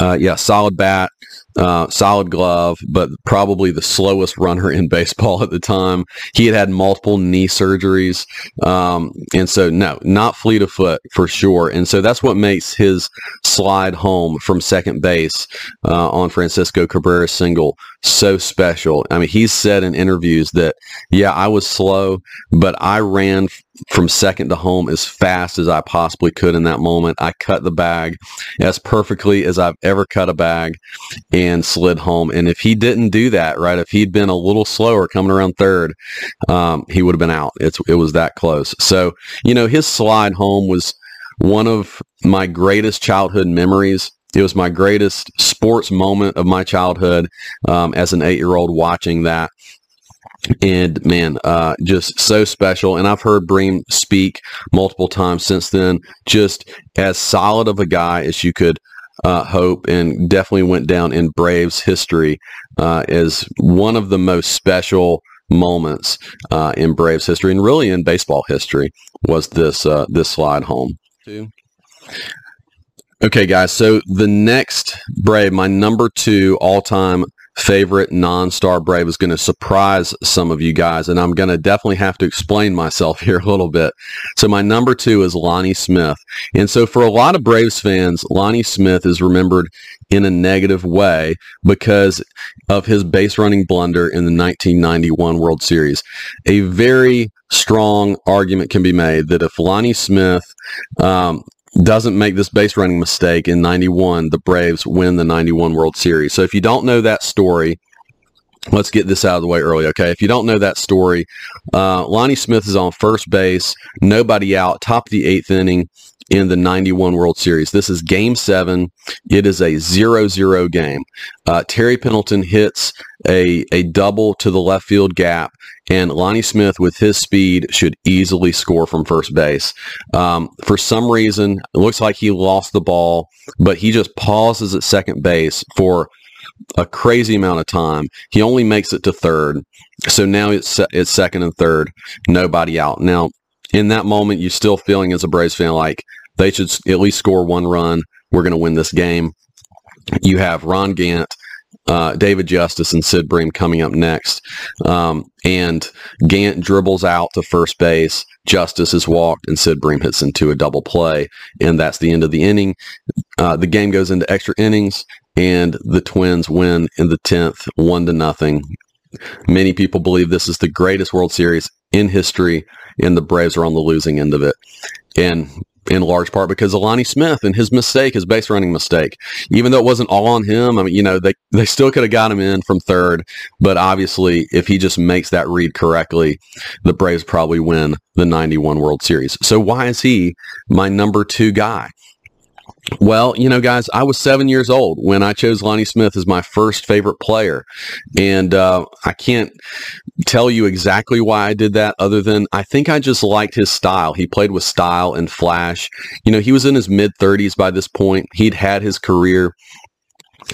Uh, yeah, solid bat. Uh, solid glove, but probably the slowest runner in [laughs] baseball at the time. He had had multiple knee surgeries. Um, and so, no, not fleet of foot for sure. And so that's what makes his slide home from second base uh, on Francisco Cabrera's single so special. I mean, he's said in interviews that, yeah, I was slow, but I ran from second to home as fast as I possibly could in that moment. I cut the bag as perfectly as I've ever cut a bag and slid home. And if he didn't do that, right, if he'd been a little slower coming around third, um, he would have been out. It's, it was that close. So, you know, his slide home was one of my greatest childhood memories. It was my greatest sports moment of my childhood um, as an eight-year-old watching that and man, uh, just so special. And I've heard Bream speak multiple times since then, just as solid of a guy as you could uh, hope, and definitely went down in Braves history uh, as one of the most special moments uh, in Braves history, and really in baseball history, was this uh, this slide home. Okay, guys. So the next Brave, my number two all-time favorite non-star Brave is going to surprise some of you guys, and I'm going to definitely have to explain myself [laughs] here a little bit. So my number two is Lonnie Smith. And so for a lot of Braves fans, Lonnie Smith is remembered in a negative way because of his base running blunder in the 1991 World Series. A very strong argument can be made that if Lonnie Smith um, doesn't make this base running mistake in 91, the Braves win the 91 World Series. So if you don't know that story, let's get this out of the way early, okay? If you don't know that story, uh, Lonnie Smith is on first base, nobody out, top of the eighth inning in the 91 World Series. This is game seven. It is a 0-0 game. Uh, Terry Pendleton hits a, a double to the left field gap, and Lonnie Smith, with his speed, should easily score from first base. Um, for some reason, it looks like he lost the ball, but he just pauses at second base for a crazy amount of time. He only makes it to third. So now it's, it's second and third, nobody out. Now, in that moment, you're still feeling as a Braves fan like they should at least score one run. We're going to win this game. You have Ron Gant, uh, David Justice, and Sid Bream coming up next. Um, and Gant dribbles out to first base. Justice is walked, and Sid Bream hits into a double play. And that's the end of the inning. Uh, the game goes into extra innings, and the Twins win in the 10th, one to nothing. Many people believe this is the greatest World Series in history, and the Braves are on the losing end of it. And in large part because Lonnie Smith and his mistake, his base running mistake. Even though it wasn't all on him, I mean, you know, they, they still could have got him in from third. But obviously, if he just makes that read correctly, the Braves probably win the 91 World Series. So why is he my number two guy? Well, you know, guys, I was seven years old when I chose Lonnie Smith as my first favorite player. And uh, I can't tell you exactly why I did that other than I think I just liked his style. He played with style and flash. You know, he was in his mid 30s by this point. He'd had his career.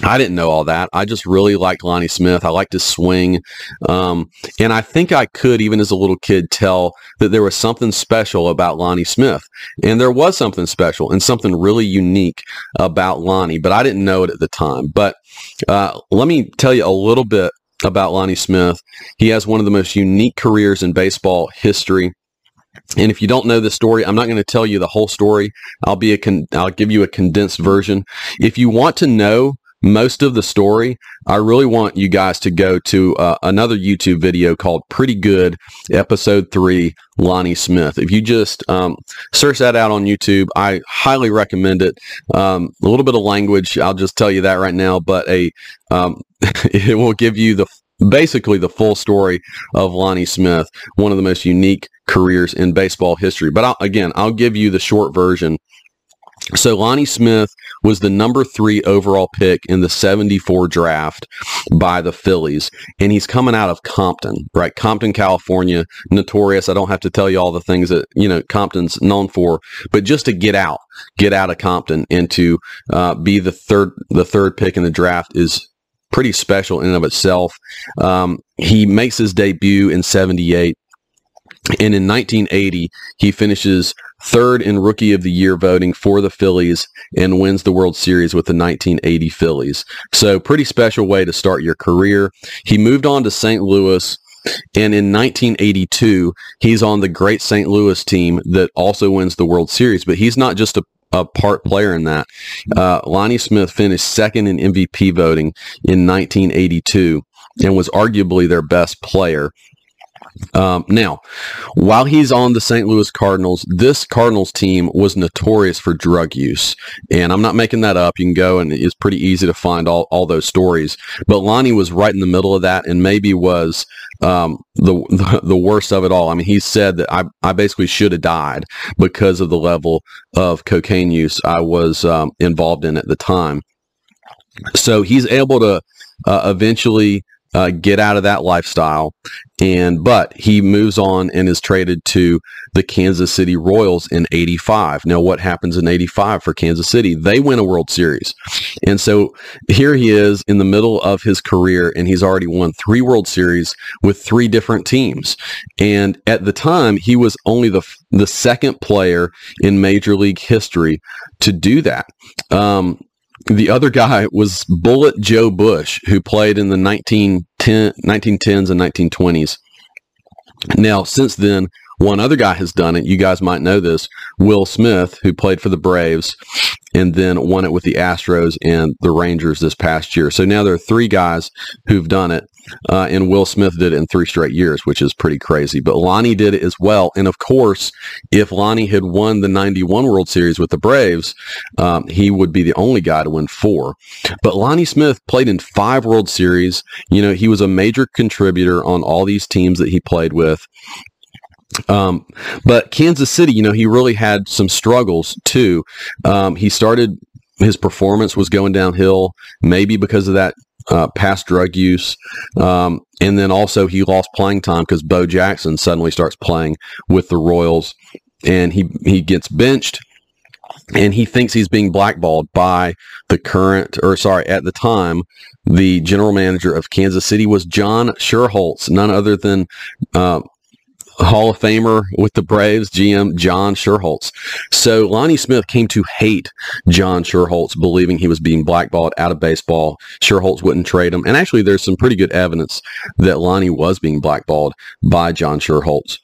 I didn't know all that. I just really liked Lonnie Smith. I liked his swing. Um, and I think I could, even as a little kid, tell that there was something special about Lonnie Smith. And there was something special and something really unique about Lonnie, but I didn't know it at the time. But uh, let me tell you a little bit about Lonnie Smith. He has one of the most unique careers in baseball history. And if you don't know the story, I'm not going to tell you the whole story. I'll be a con- I'll give you a condensed version. If you want to know most of the story, I really want you guys to go to uh, another YouTube video called Pretty Good, Episode 3, Lonnie Smith. If you just um, search that out on YouTube, I highly recommend it. Um, a little bit of language, I'll just tell you that right now, but a um, [laughs] it will give you the basically the full story of Lonnie Smith, one of the most unique careers in baseball history. But I'll, again, I'll give you the short version so Lonnie Smith was the number three overall pick in the 74 draft by the Phillies. And he's coming out of Compton, right? Compton, California, notorious. I don't have to tell you all the things that, you know, Compton's known for, but just to get out, get out of Compton and to uh, be the third, the third pick in the draft is pretty special in and of itself. Um, he makes his debut in 78 And in 1980, he finishes third in Rookie of the Year voting for the Phillies and wins the World Series with the 1980 Phillies. So, pretty special way to start your career. He moved on to St. Louis. And in 1982, he's on the great St. Louis team that also wins the World Series. But he's not just a a part player in that. Uh, Lonnie Smith finished second in MVP voting in 1982 and was arguably their best player. Um, now, while he's on the St. Louis Cardinals, this Cardinals team was notorious for drug use. And I'm not making that up. You can go and it's pretty easy to find all, all those stories. But Lonnie was right in the middle of that and maybe was um, the, the, worst of it all. I mean, he said that I, I basically should have died because of the level of cocaine use I was um, involved in at the time. So he's able to uh, eventually uh, get out of that lifestyle. And but he moves on and is traded to the Kansas City Royals in 85. Now, what happens in 85 for Kansas City? They win a World Series. And so here he is in the middle of his career, and he's already won three World Series with three different teams. And at the time, he was only the, the second player in Major League history to do that. Um, the other guy was Bullet Joe Bush, who played in the 1910, 1910s and 1920s. Now, since then, one other guy has done it. You guys might know this. Will Smith, who played for the Braves and then won it with the Astros and the Rangers this past year. So now there are three guys who've done it. Uh, and Will Smith did it in three straight years, which is pretty crazy. But Lonnie did it as well. And of course, if Lonnie had won the 91 World Series with the Braves, um, he would be the only guy to win four. But Lonnie Smith played in five World Series. You know, he was a major contributor on all these teams that he played with. Um, but Kansas City, you know, he really had some struggles too. Um, he started his performance was going downhill, maybe because of that uh, past drug use. Um, and then also he lost playing time because Bo Jackson suddenly starts playing with the Royals and he, he gets benched and he thinks he's being blackballed by the current, or sorry, at the time, the general manager of Kansas City was John Schuerholz, none other than uh, Hall of Famer with the Braves, GM John Schuerholz. So Lonnie Smith came to hate John Schuerholz, believing he was being blackballed out of baseball. Schuerholz wouldn't trade him. And actually, there's some pretty good evidence that Lonnie was being blackballed by John Schuerholz.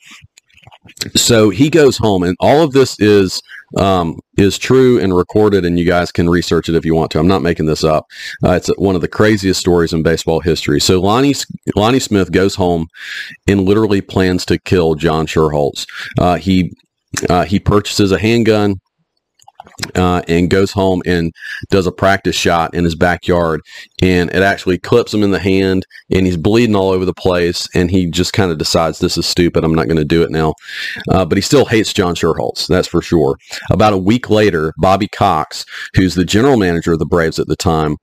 So he goes home, and all of this is um, is true and recorded, and you guys can research it if you want to. I'm not making this up. Uh, it's one of the craziest stories in baseball history. So Lonnie Lonnie Smith goes home and literally plans to kill John Schuerholz. Uh, he uh, he purchases a handgun uh, and goes home and does a practice shot in his backyard. And it actually clips him in the hand and he's bleeding all over the place and he just kind of decides this is stupid. I'm not going to do it now. Uh, but he still hates john schuerholz that's for sure. About a week later bobby cox who's the general manager of the braves at the time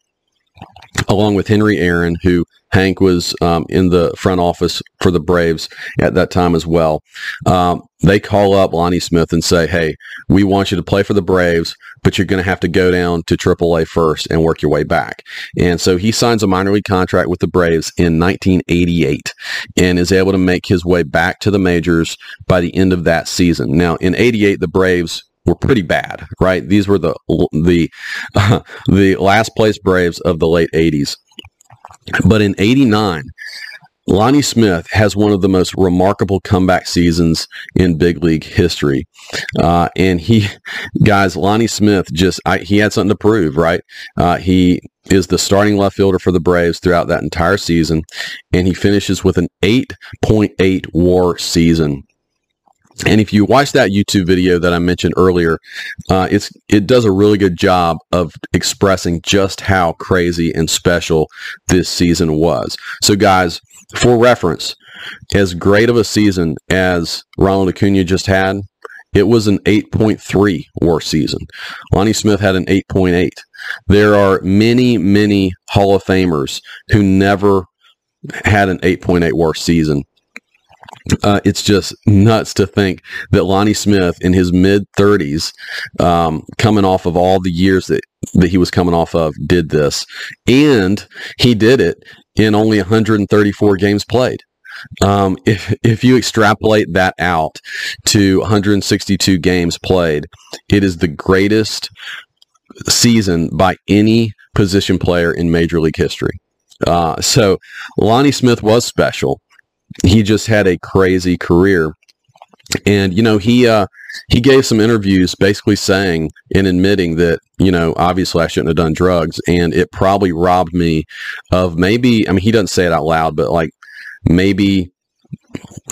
along with henry aaron who Hank was um, in the front office for the Braves at that time as well. Um, they call up Lonnie Smith and say, "Hey, we want you to play for the Braves, but you're going to have to go down to AAA first and work your way back." And so he signs a minor league contract with the Braves in 1988 and is able to make his way back to the majors by the end of that season. Now, in '88, the Braves were pretty bad, right? These were the the uh, [laughs] the last place Braves of the late 80s. But in 89, Lonnie Smith has one of the most remarkable comeback seasons in big league history. Uh, and he, [laughs] guys, Lonnie Smith just, I, he had something to prove, right? Uh, he is the starting left fielder for the Braves throughout that entire season. And he finishes with an 8.8 war season. And if you watch that YouTube video that I mentioned earlier, uh, it's it does a really good job of expressing just how crazy and special this season was. So, guys, for reference, as great of a season as Ronald Acuna just had, it was an 8.3 WAR season. Lonnie Smith had an 8.8. There are many, many Hall of Famers who never had an 8.8 WAR season uh, it's just nuts to think that Lonnie Smith in his mid 30s, um, coming off of all the years that, that he was coming off of, did this. And he did it in only 134 games played. um, if if you extrapolate that out to 162 games played, it is the greatest season by any position player in Major League history. Uh, so Lonnie Smith was special. He just had a crazy career, and you know he uh, he gave some interviews basically saying and admitting that you know obviously I shouldn't have done drugs, and it probably robbed me of maybe. I mean, he doesn't say it out loud, but like maybe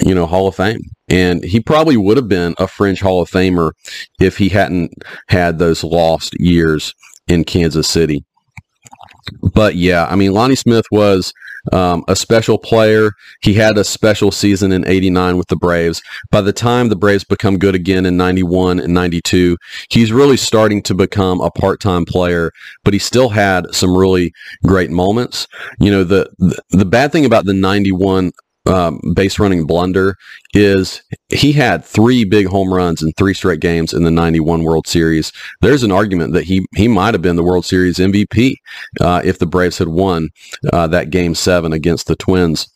you know Hall of Fame. And he probably would have been a fringe Hall of Famer if he hadn't had those lost years in Kansas City. But yeah, I mean, Lonnie Smith was um, a special player. He had a special season in 89 with the Braves. By the time the Braves become good again in 91 and 92, he's really starting to become a part-time player, but he still had some really great moments. You know, the, the, the bad thing about the 91 um, base running blunder is he had three big home runs in three straight games in the 91 World Series. There's an argument that he, he might have been the World Series MVP uh, if the Braves had won uh, that game seven against the Twins.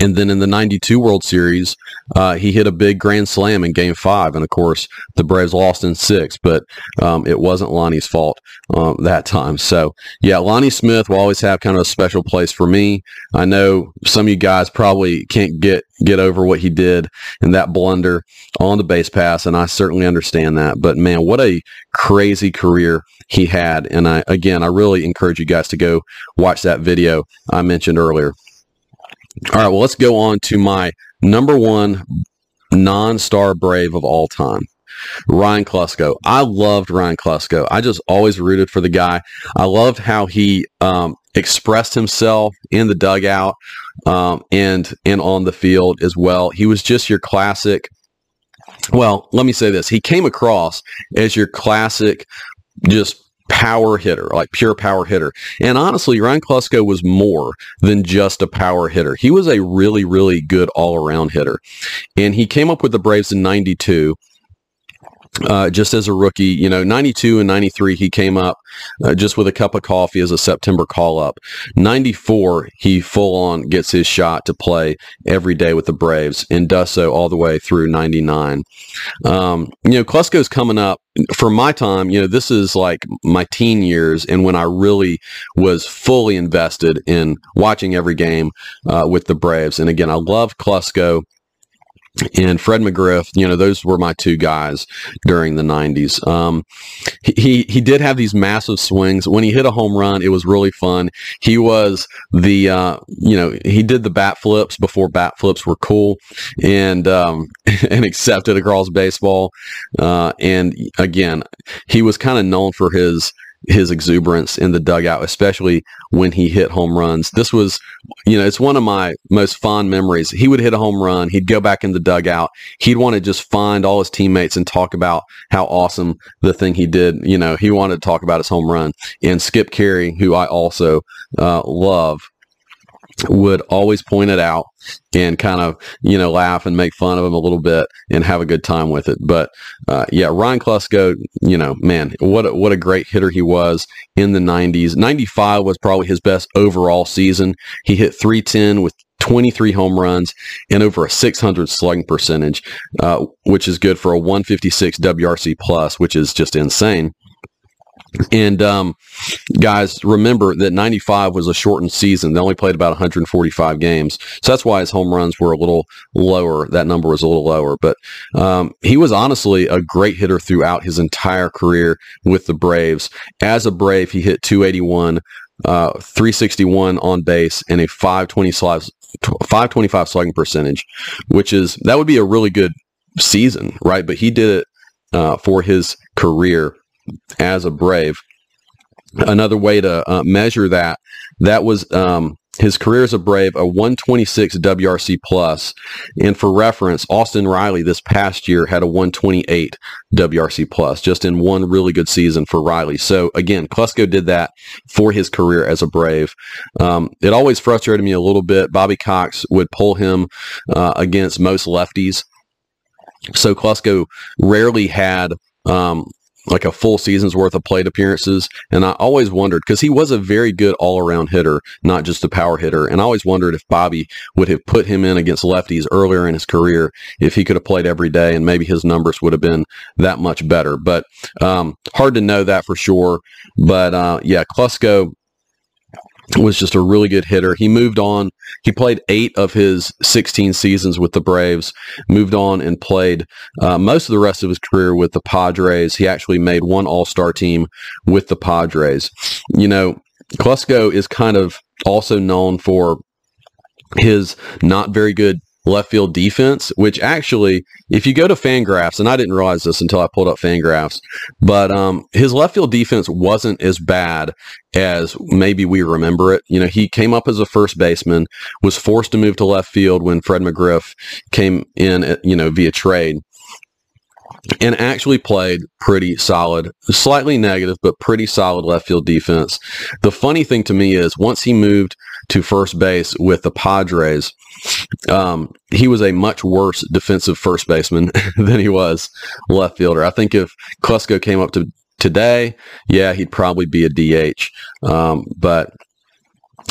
And then in the 92 World Series, uh, he hit a big grand slam in game five. And of course, the Braves lost in six, but um, it wasn't Lonnie's fault um, that time. So, yeah, Lonnie Smith will always have kind of a special place for me. I know some of you guys probably can't get, get over what he did in that blunder on the base pass. And I certainly understand that. But man, what a crazy career he had. And I, again, I really encourage you guys to go watch that video I mentioned earlier. All right, well, let's go on to my number one non-star brave of all time. Ryan Klesko. I loved Ryan Klesko. I just always rooted for the guy. I loved how he um, expressed himself in the dugout um, and and on the field as well. He was just your classic. Well, let me say this: he came across as your classic, just power hitter, like pure power hitter. And honestly, Ryan Klesko was more than just a power hitter. He was a really, really good all around hitter. And he came up with the Braves in 92 uh, just as a rookie, you know, 92 and 93, he came up uh, just with a cup of coffee as a September call up. 94, he full on gets his shot to play every day with the Braves and does so all the way through 99. Um, you know, Klesko's coming up for my time, you know, this is like my teen years and when I really was fully invested in watching every game uh, with the Braves. And again, I love Klesko and Fred McGriff, you know, those were my two guys during the 90s. Um, he, he did have these massive swings. When he hit a home run, it was really fun. He was the, uh, you know, he did the bat flips before bat flips were cool and, um, [laughs] and accepted across baseball. Uh, and again, he was kind of known for his, his exuberance in the dugout, especially when he hit home runs. This was, you know, it's one of my most fond memories. He would hit a home run. He'd go back in the dugout. He'd want to just find all his teammates and talk about how awesome the thing he did. You know, he wanted to talk about his home run. And Skip Caray, who I also uh, love, would always point it out and kind of you know laugh and make fun of him a little bit and have a good time with it. But uh, yeah, Ryan Klesko, you know, man, what a, what a great hitter he was in the '90s. '95 was probably his best overall season. He hit 310 with 23 home runs and over a 600 slugging percentage, uh, which is good for a 156 WRC plus, which is just insane. And um, guys, remember that 95 was a shortened season. They only played about 145 games. So that's why his home runs were a little lower. That number was a little lower. But um, he was honestly a great hitter throughout his entire career with the Braves. As a Brave, he hit 281, uh, 361 on base, and a 520 slides, 525 slugging percentage, which is, that would be a really good season, right? But he did it uh, for his career as a Brave. Another way to uh, measure that that was um, his career as a Brave, a 126 WRC plus, and for reference, Austin Riley this past year had a 128 WRC plus, just in one really good season for Riley. So again, Klesko did that for his career as a Brave. Um, it always frustrated me a little bit. Bobby Cox would pull him uh, against most lefties, so Klesko rarely had um, like a full season's worth of plate appearances. And I always wondered because he was a very good all around hitter, not just a power hitter. And I always wondered if Bobby would have put him in against lefties earlier in his career if he could have played every day and maybe his numbers would have been that much better. But um, hard to know that for sure. But uh, yeah, Klesko was just a really good hitter. He moved on. He played eight of his 16 seasons with the Braves, moved on and played uh, most of the rest of his career with the Padres. He actually made one All Star team with the Padres. You know, Klesko is kind of also known for his not very good left field defense, which actually, if you go to Fangraphs, and I didn't realize this until I pulled up Fangraphs, but um, his left field defense wasn't as bad as maybe we remember it. You know, he came up as a first baseman, was forced to move to left field when Fred McGriff came in, uh, you know, via trade and actually played pretty solid, slightly negative, but pretty solid left field defense. The funny thing to me is once he moved to first base with the Padres, um, he was a much worse defensive first baseman [laughs] than he was left fielder. I think if Klesko came up to today, yeah, he'd probably be a DH. Um, but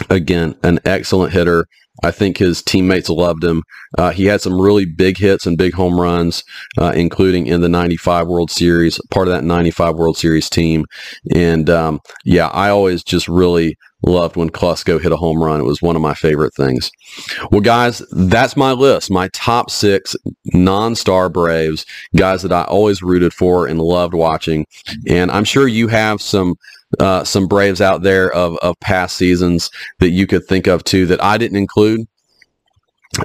again, an excellent hitter. I think his teammates loved him. Uh, he had some really big hits and big home runs, uh, including in the 95 World Series, part of that 95 World Series team. And um, yeah, I always just really loved when Klesko hit a home run. It was one of my favorite things. Well, guys, that's my list. My top six non-star Braves, guys that I always rooted for and loved watching. And I'm sure you have some uh, some Braves out there of, of past seasons that you could think of too that I didn't include.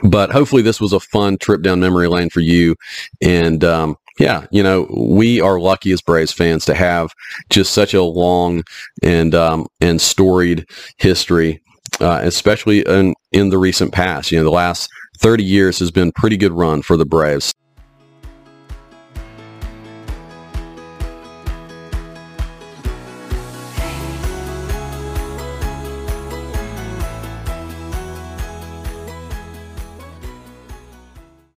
But hopefully this was a fun trip down memory lane for you. And um, yeah, you know, we are lucky as Braves fans to have just such a long and um, and storied history, uh, especially in, in the recent past. You know, the last 30 years has been pretty good run for the Braves.